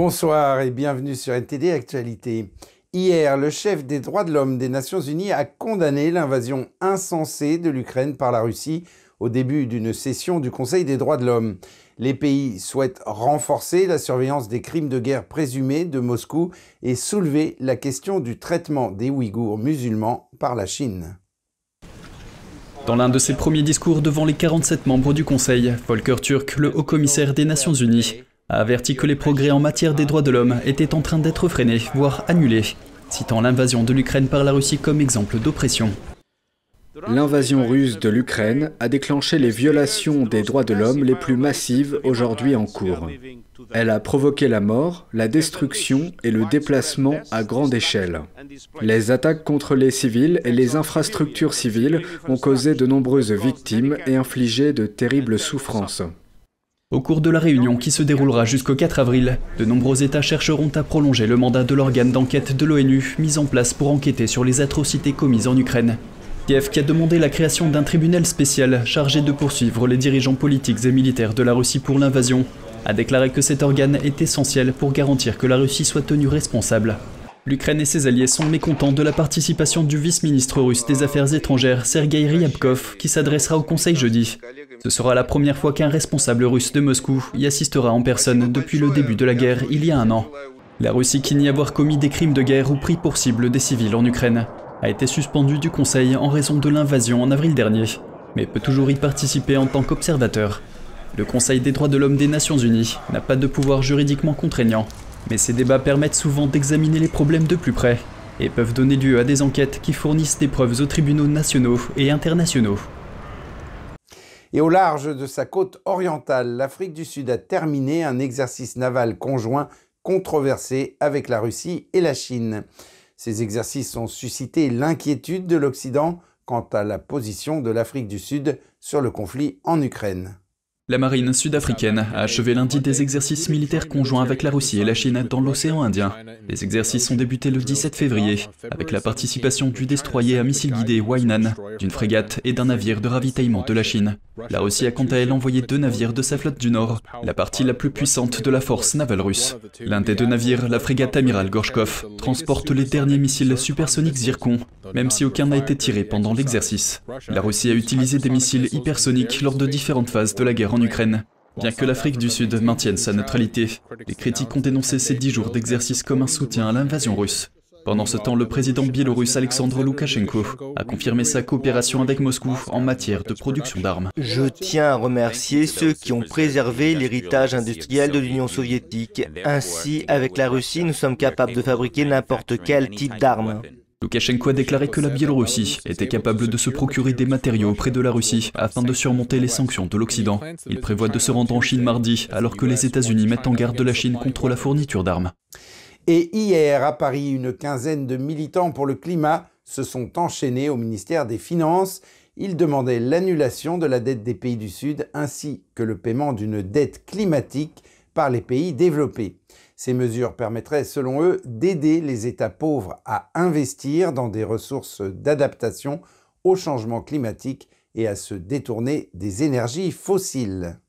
Bonsoir et bienvenue sur NTD Actualité. Hier, le chef des droits de l'homme des Nations Unies a condamné l'invasion insensée de l'Ukraine par la Russie au début d'une session du Conseil des droits de l'homme. Les pays souhaitent renforcer la surveillance des crimes de guerre présumés de Moscou et soulever la question du traitement des Ouïghours musulmans par la Chine. Dans l'un de ses premiers discours devant les 47 membres du Conseil, Volker Turk, le haut-commissaire des Nations Unies, a averti que les progrès en matière des droits de l'homme étaient en train d'être freinés, voire annulés, citant l'invasion de l'Ukraine par la Russie comme exemple d'oppression. L'invasion russe de l'Ukraine a déclenché les violations des droits de l'homme les plus massives aujourd'hui en cours. Elle a provoqué la mort, la destruction et le déplacement à grande échelle. Les attaques contre les civils et les infrastructures civiles ont causé de nombreuses victimes et infligé de terribles souffrances. Au cours de la réunion qui se déroulera jusqu'au 4 avril, de nombreux États chercheront à prolonger le mandat de l'organe d'enquête de l'ONU mis en place pour enquêter sur les atrocités commises en Ukraine. Kiev qui a demandé la création d'un tribunal spécial chargé de poursuivre les dirigeants politiques et militaires de la Russie pour l'invasion, a déclaré que cet organe est essentiel pour garantir que la Russie soit tenue responsable. L'Ukraine et ses alliés sont mécontents de la participation du vice-ministre russe des Affaires étrangères Sergei Ryabkov qui s'adressera au Conseil jeudi. Ce sera la première fois qu'un responsable russe de Moscou y assistera en personne depuis le début de la guerre il y a un an. La Russie qui nie avoir commis des crimes de guerre ou pris pour cible des civils en Ukraine a été suspendu du Conseil en raison de l'invasion en avril dernier, mais peut toujours y participer en tant qu'observateur. Le Conseil des droits de l'homme des Nations Unies n'a pas de pouvoir juridiquement contraignant, mais ces débats permettent souvent d'examiner les problèmes de plus près et peuvent donner lieu à des enquêtes qui fournissent des preuves aux tribunaux nationaux et internationaux. Et au large de sa côte orientale, l'Afrique du Sud a terminé un exercice naval conjoint controversé avec la Russie et la Chine. Ces exercices ont suscité l'inquiétude de l'Occident quant à la position de l'Afrique du Sud sur le conflit en Ukraine. La marine sud-africaine a achevé lundi des exercices militaires conjoints avec la Russie et la Chine dans l'océan Indien. Les exercices ont débuté le 17 février, avec la participation du destroyer à missile guidé Wainan, d'une frégate et d'un navire de ravitaillement de la Chine. La Russie a quant à elle envoyé deux navires de sa flotte du Nord, la partie la plus puissante de la force navale russe. L'un des deux navires, la frégate amiral Gorshkov, transporte les derniers missiles supersoniques Zircon, même si aucun n'a été tiré pendant l'exercice. La Russie a utilisé des missiles hypersoniques lors de différentes phases de la guerre en Ukraine. Bien que l'Afrique du Sud maintienne sa neutralité, les critiques ont dénoncé ces dix jours d'exercice comme un soutien à l'invasion russe. Pendant ce temps, le président biélorusse Alexandre Loukachenko a confirmé sa coopération avec Moscou en matière de production d'armes. Je tiens à remercier ceux qui ont préservé l'héritage industriel de l'Union soviétique. Ainsi, avec la Russie, nous sommes capables de fabriquer n'importe quel type d'armes. Loukachenko a déclaré que la Biélorussie était capable de se procurer des matériaux auprès de la Russie afin de surmonter les sanctions de l'Occident. Il prévoit de se rendre en Chine mardi, alors que les États-Unis mettent en garde la Chine contre la fourniture d'armes. Et hier, à Paris, une quinzaine de militants pour le climat se sont enchaînés au ministère des Finances. Ils demandaient l'annulation de la dette des pays du Sud ainsi que le paiement d'une dette climatique par les pays développés. Ces mesures permettraient, selon eux, d'aider les États pauvres à investir dans des ressources d'adaptation au changement climatique et à se détourner des énergies fossiles.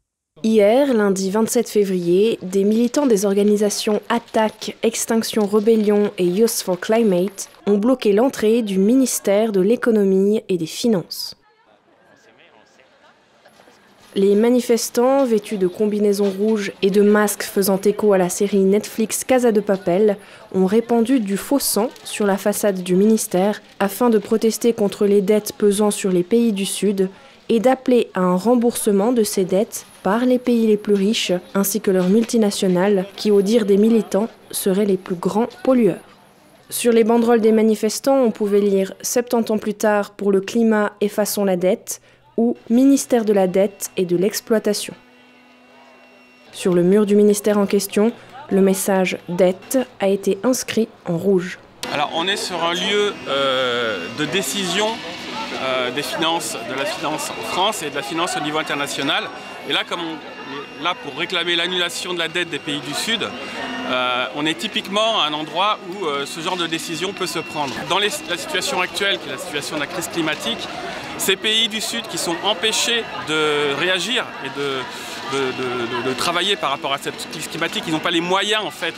Hier, lundi 27 février, des militants des organisations Attaque, Extinction Rebellion et Youth for Climate ont bloqué l'entrée du ministère de l'économie et des finances. Les manifestants, vêtus de combinaisons rouges et de masques faisant écho à la série Netflix Casa de Papel, ont répandu du faux sang sur la façade du ministère afin de protester contre les dettes pesant sur les pays du Sud et d'appeler à un remboursement de ces dettes par les pays les plus riches ainsi que leurs multinationales qui, au dire des militants, seraient les plus grands pollueurs. Sur les banderoles des manifestants, on pouvait lire 70 ans plus tard pour le climat, effaçons la dette ou ministère de la dette et de l'exploitation. Sur le mur du ministère en question, le message dette a été inscrit en rouge. Alors on est sur un lieu euh, de décision euh, des finances, de la finance en France et de la finance au niveau international. Et là, comme on est là pour réclamer l'annulation de la dette des pays du Sud, euh, on est typiquement à un endroit où ce genre de décision peut se prendre. Dans la situation actuelle, qui est la situation de la crise climatique, ces pays du Sud qui sont empêchés de réagir et de, travailler par rapport à cette crise climatique, ils n'ont pas les moyens en fait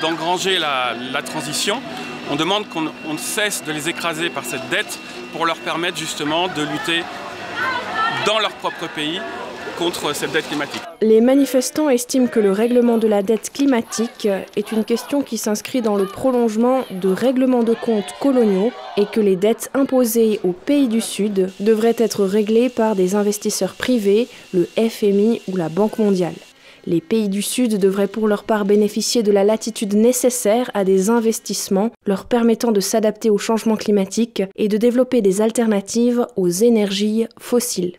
d'engranger la, transition. On demande qu'on cesse de les écraser par cette dette pour leur permettre justement de lutter dans leur propre pays contre cette dette climatique. Les manifestants estiment que le règlement de la dette climatique est une question qui s'inscrit dans le prolongement de règlements de comptes coloniaux et que les dettes imposées aux pays du Sud devraient être réglées par des investisseurs privés, le FMI ou la Banque mondiale. Les pays du Sud devraient pour leur part bénéficier de la latitude nécessaire à des investissements leur permettant de s'adapter au changement climatique et de développer des alternatives aux énergies fossiles.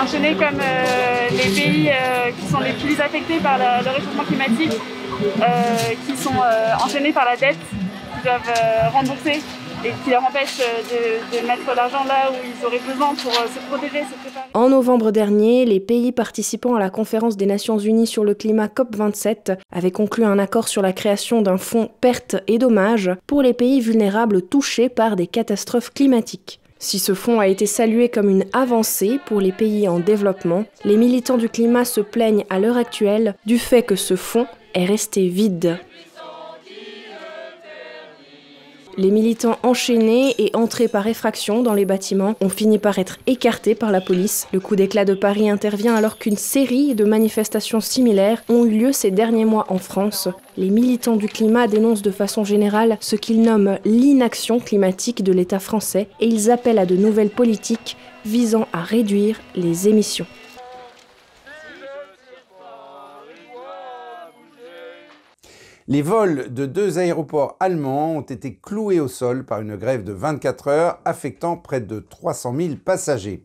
Enchaîné comme euh, les pays euh, qui sont les plus affectés par le, réchauffement climatique, euh, qui sont enchaînés par la dette, qui doivent rembourser et qui leur empêche de, mettre l'argent là où ils auraient besoin pour se protéger, se préparer. En novembre dernier, les pays participant à la conférence des Nations Unies sur le climat COP27 avaient conclu un accord sur la création d'un fonds pertes et dommages pour les pays vulnérables touchés par des catastrophes climatiques. Si ce fonds a été salué comme une avancée pour les pays en développement, les militants du climat se plaignent à l'heure actuelle du fait que ce fonds est resté vide. Les militants enchaînés et entrés par effraction dans les bâtiments ont fini par être écartés par la police. Le coup d'éclat de Paris intervient alors qu'une série de manifestations similaires ont eu lieu ces derniers mois en France. Les militants du climat dénoncent de façon générale ce qu'ils nomment l'inaction climatique de l'État français et ils appellent à de nouvelles politiques visant à réduire les émissions. Les vols de deux aéroports allemands ont été cloués au sol par une grève de 24 heures affectant près de 300 000 passagers.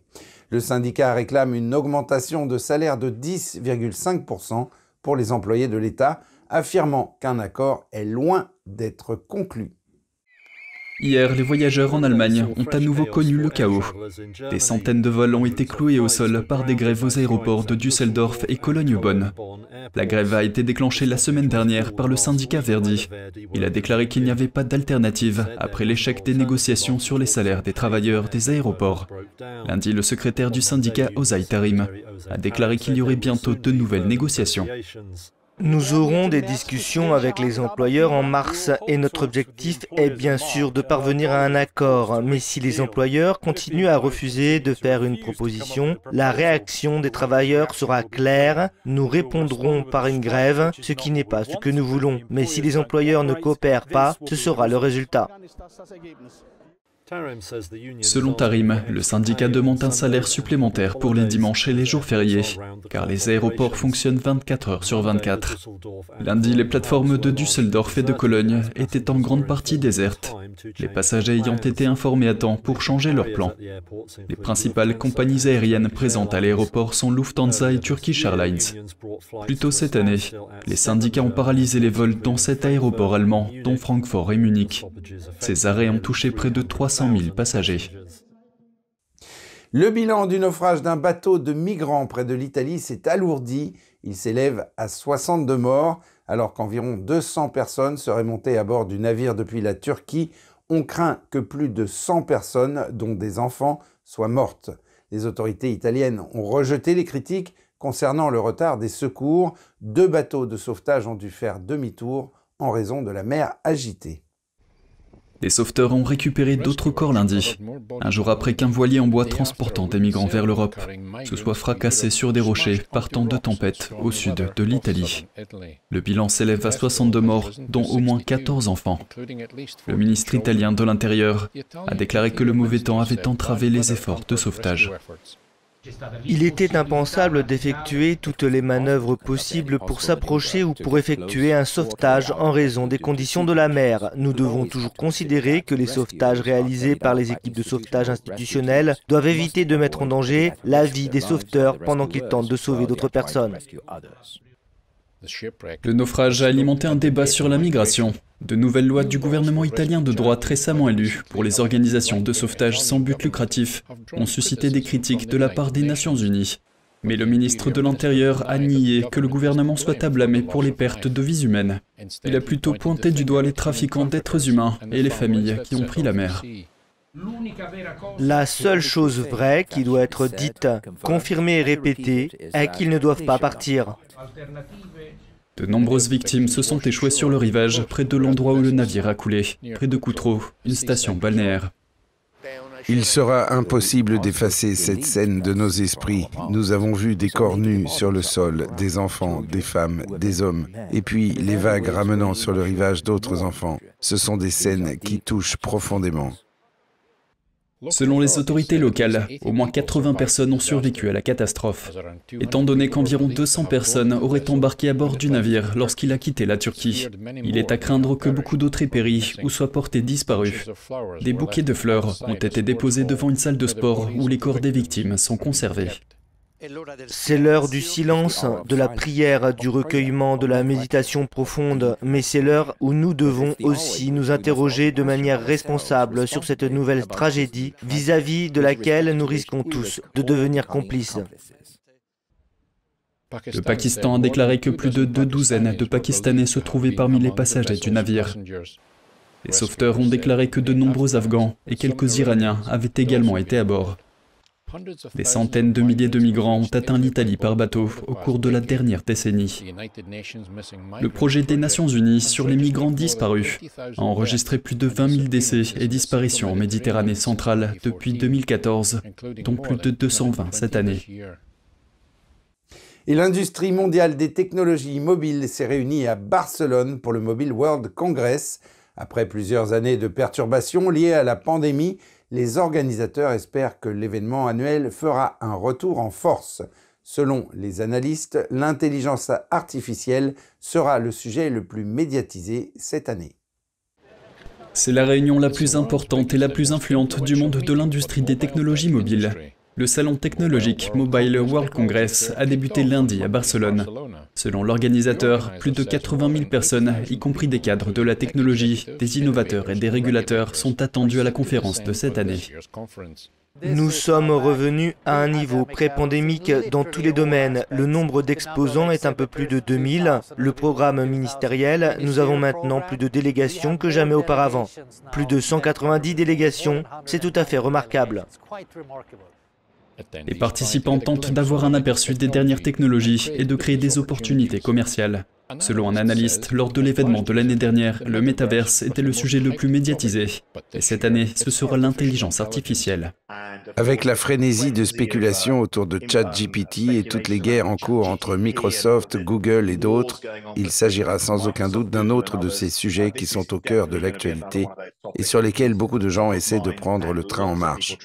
Le syndicat réclame une augmentation de salaire de 10,5% pour les employés de l'État, affirmant qu'un accord est loin d'être conclu. Hier, les voyageurs en Allemagne ont à nouveau connu le chaos. Des centaines de vols ont été cloués au sol par des grèves aux aéroports de Düsseldorf et Cologne-Bonn. La grève a été déclenchée la semaine dernière par le syndicat Verdi. Il a déclaré qu'il n'y avait pas d'alternative après l'échec des négociations sur les salaires des travailleurs des aéroports. Lundi, le secrétaire du syndicat Ozai Tarim a déclaré qu'il y aurait bientôt de nouvelles négociations. Nous aurons des discussions avec les employeurs en mars et notre objectif est bien sûr de parvenir à un accord. Mais si les employeurs continuent à refuser de faire une proposition, la réaction des travailleurs sera claire. Nous répondrons par une grève, ce qui n'est pas ce que nous voulons. Mais si les employeurs ne coopèrent pas, ce sera le résultat. Selon Tarim, le syndicat demande un salaire supplémentaire pour les dimanches et les jours fériés, car les aéroports fonctionnent 24 heures sur 24. Lundi, les plateformes de Düsseldorf et de Cologne étaient en grande partie désertes, les passagers ayant été informés à temps pour changer leurs plans. Les principales compagnies aériennes présentes à l'aéroport sont Lufthansa et Turkish Airlines. Plus tôt cette année, les syndicats ont paralysé les vols dans cet aéroport allemand, dont Francfort et Munich. Ces arrêts ont touché près de 300 Le bilan du naufrage d'un bateau de migrants près de l'Italie s'est alourdi. Il s'élève à 62 morts, alors qu'environ 200 personnes seraient montées à bord du navire depuis la Turquie. On craint que plus de 100 personnes, dont des enfants, soient mortes. Les autorités italiennes ont rejeté les critiques concernant le retard des secours. Deux bateaux de sauvetage ont dû faire demi-tour en raison de la mer agitée. Les sauveteurs ont récupéré d'autres corps lundi, un jour après qu'un voilier en bois transportant des migrants vers l'Europe se soit fracassé sur des rochers partant de tempêtes au sud de l'Italie. Le bilan s'élève à 62 morts, dont au moins 14 enfants. Le ministre italien de l'Intérieur a déclaré que le mauvais temps avait entravé les efforts de sauvetage. Il était impensable d'effectuer toutes les manœuvres possibles pour s'approcher ou pour effectuer un sauvetage en raison des conditions de la mer. Nous devons toujours considérer que les sauvetages réalisés par les équipes de sauvetage institutionnelles doivent éviter de mettre en danger la vie des sauveteurs pendant qu'ils tentent de sauver d'autres personnes. Le naufrage a alimenté un débat sur la migration. De nouvelles lois du gouvernement italien de droite récemment élues pour les organisations de sauvetage sans but lucratif ont suscité des critiques de la part des Nations Unies. Mais le ministre de l'Intérieur a nié que le gouvernement soit à blâmer pour les pertes de vies humaines. Il a plutôt pointé du doigt les trafiquants d'êtres humains et les familles qui ont pris la mer. La seule chose vraie qui doit être dite, confirmée et répétée est qu'ils ne doivent pas partir. De nombreuses victimes se sont échouées sur le rivage, près de l'endroit où le navire a coulé, près de Coutreau, une station balnéaire. Il sera impossible d'effacer cette scène de nos esprits. Nous avons vu des corps nus sur le sol, des enfants, des femmes, des hommes, et puis les vagues ramenant sur le rivage d'autres enfants. Ce sont des scènes qui touchent profondément. Selon les autorités locales, au moins 80 personnes ont survécu à la catastrophe, étant donné qu'environ 200 personnes auraient embarqué à bord du navire lorsqu'il a quitté la Turquie. Il est à craindre que beaucoup d'autres aient péri ou soient portés disparus. Des bouquets de fleurs ont été déposés devant une salle de sport où les corps des victimes sont conservés. C'est l'heure du silence, de la prière, du recueillement, de la méditation profonde, mais c'est l'heure où nous devons aussi nous interroger de manière responsable sur cette nouvelle tragédie vis-à-vis de laquelle nous risquons tous de devenir complices. Le Pakistan a déclaré que plus de deux douzaines de Pakistanais se trouvaient parmi les passagers du navire. Les sauveteurs ont déclaré que de nombreux Afghans et quelques Iraniens avaient également été à bord. Des centaines de milliers de migrants ont atteint l'Italie par bateau au cours de la dernière décennie. Le projet des Nations Unies sur les migrants disparus a enregistré plus de 20 000 décès et disparitions en Méditerranée centrale depuis 2014, dont plus de 220 cette année. Et l'industrie mondiale des technologies mobiles s'est réunie à Barcelone pour le Mobile World Congress. Après plusieurs années de perturbations liées à la pandémie, les organisateurs espèrent que l'événement annuel fera un retour en force. Selon les analystes, l'intelligence artificielle sera le sujet le plus médiatisé cette année. C'est la réunion la plus importante et la plus influente du monde de l'industrie des technologies mobiles. Le salon technologique Mobile World Congress a débuté lundi à Barcelone. Selon l'organisateur, plus de 80 000 personnes, y compris des cadres de la technologie, des innovateurs et des régulateurs, sont attendus à la conférence de cette année. Nous sommes revenus à un niveau pré-pandémique dans tous les domaines. Le nombre d'exposants est un peu plus de 2000. Le programme ministériel, nous avons maintenant plus de délégations que jamais auparavant. Plus de 190 délégations, c'est tout à fait remarquable. Les participants tentent d'avoir un aperçu des dernières technologies et de créer des opportunités commerciales. Selon un analyste, lors de l'événement de l'année dernière, le métaverse était le sujet le plus médiatisé. Et cette année, ce sera l'intelligence artificielle. Avec la frénésie de spéculation autour de ChatGPT et toutes les guerres en cours entre Microsoft, Google et d'autres, il s'agira sans aucun doute d'un autre de ces sujets qui sont au cœur de l'actualité et sur lesquels beaucoup de gens essaient de prendre le train en marche.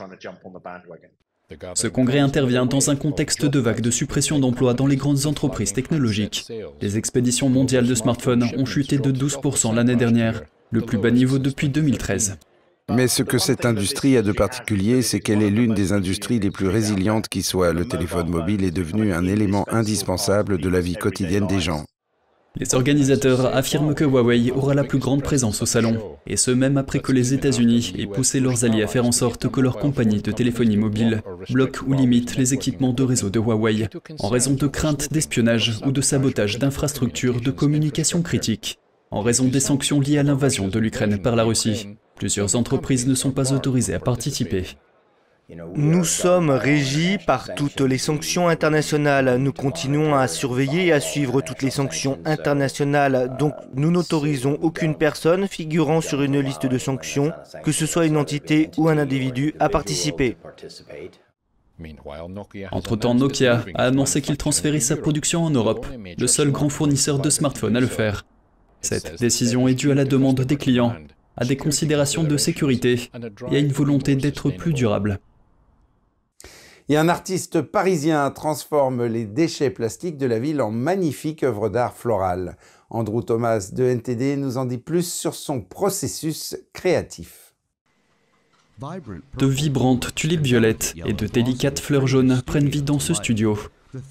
Ce congrès intervient dans un contexte de vague de suppression d'emplois dans les grandes entreprises technologiques. Les expéditions mondiales de smartphones ont chuté de 12% l'année dernière, le plus bas niveau depuis 2013. Mais ce que cette industrie a de particulier, c'est qu'elle est l'une des industries les plus résilientes qui soit. Le téléphone mobile est devenu un élément indispensable de la vie quotidienne des gens. Les organisateurs affirment que Huawei aura la plus grande présence au salon, et ce même après que les États-Unis aient poussé leurs alliés à faire en sorte que leur compagnie de téléphonie mobile bloque ou limite les équipements de réseau de Huawei, en raison de craintes d'espionnage ou de sabotage d'infrastructures de communication critiques, en raison des sanctions liées à l'invasion de l'Ukraine par la Russie. Plusieurs entreprises ne sont pas autorisées à participer. Nous sommes régis par toutes les sanctions internationales. Nous continuons à surveiller et à suivre toutes les sanctions internationales. Donc nous n'autorisons aucune personne figurant sur une liste de sanctions, que ce soit une entité ou un individu, à participer. Entre-temps, Nokia a annoncé qu'il transférait sa production en Europe, le seul grand fournisseur de smartphones à le faire. Cette décision est due à la demande des clients, à des considérations de sécurité et à une volonté d'être plus durable. Et un artiste parisien transforme les déchets plastiques de la ville en magnifiques œuvres d'art florales. Andrew Thomas de NTD nous en dit plus sur son processus créatif. De vibrantes tulipes violettes et de délicates fleurs jaunes prennent vie dans ce studio.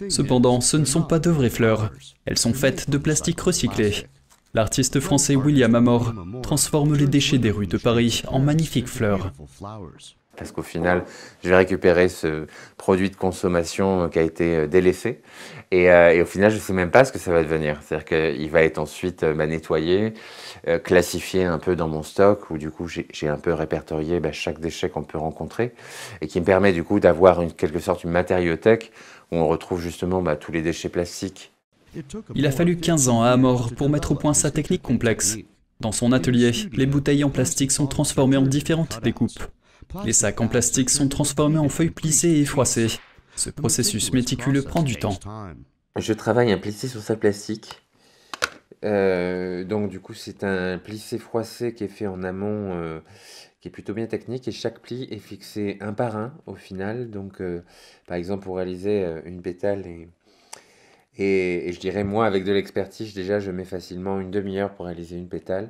Cependant, ce ne sont pas de vraies fleurs. Elles sont faites de plastique recyclé. L'artiste français William Amor transforme les déchets des rues de Paris en magnifiques fleurs. Parce qu'au final, je vais récupérer ce produit de consommation qui a été délaissé. Et, au final, je ne sais même pas ce que ça va devenir. C'est-à-dire qu'il va être ensuite bah, nettoyé, classifié un peu dans mon stock, où du coup, j'ai un peu répertorié bah, chaque déchet qu'on peut rencontrer, et qui me permet du coup d'avoir en quelque sorte une matériothèque où on retrouve justement bah, tous les déchets plastiques. Il a fallu 15 ans à Amor pour mettre au point sa technique complexe. Dans son atelier, les bouteilles en plastique sont transformées en différentes découpes. Les sacs en plastique sont transformés en feuilles plissées et froissées. Ce processus méticuleux prend du temps. Je travaille un plissé sur sac plastique. Euh, donc du coup c'est un plissé froissé qui est fait en amont euh, qui est plutôt bien technique et chaque pli est fixé un par un au final. Donc, euh, par exemple, pour réaliser une pétale et, je dirais, moi, avec de l'expertise, déjà, je mets facilement une demi-heure pour réaliser une pétale.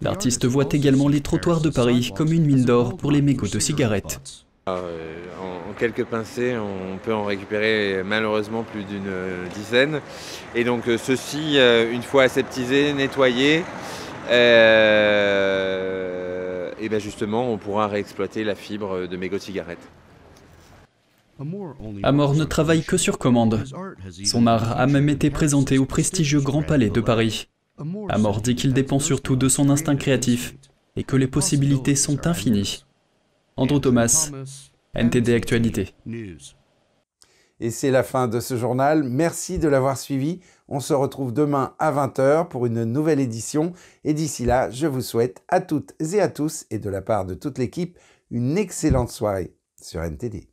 L'artiste voit également les trottoirs de Paris comme une mine d'or pour les mégots de cigarettes. Euh, en, quelques pincées, on peut en récupérer malheureusement plus d'une dizaine. Et donc ceci, une fois aseptisé, nettoyé, et bien justement, on pourra réexploiter la fibre de mégots de cigarettes. Amor ne travaille que sur commande. Son art a même été présenté au prestigieux Grand Palais de Paris. Amor dit qu'il dépend surtout de son instinct créatif et que les possibilités sont infinies. Andrew Thomas, NTD Actualité. Et c'est la fin de ce journal. Merci de l'avoir suivi. On se retrouve demain à 20h pour une nouvelle édition. Et d'ici là, je vous souhaite à toutes et à tous, et de la part de toute l'équipe, une excellente soirée sur NTD.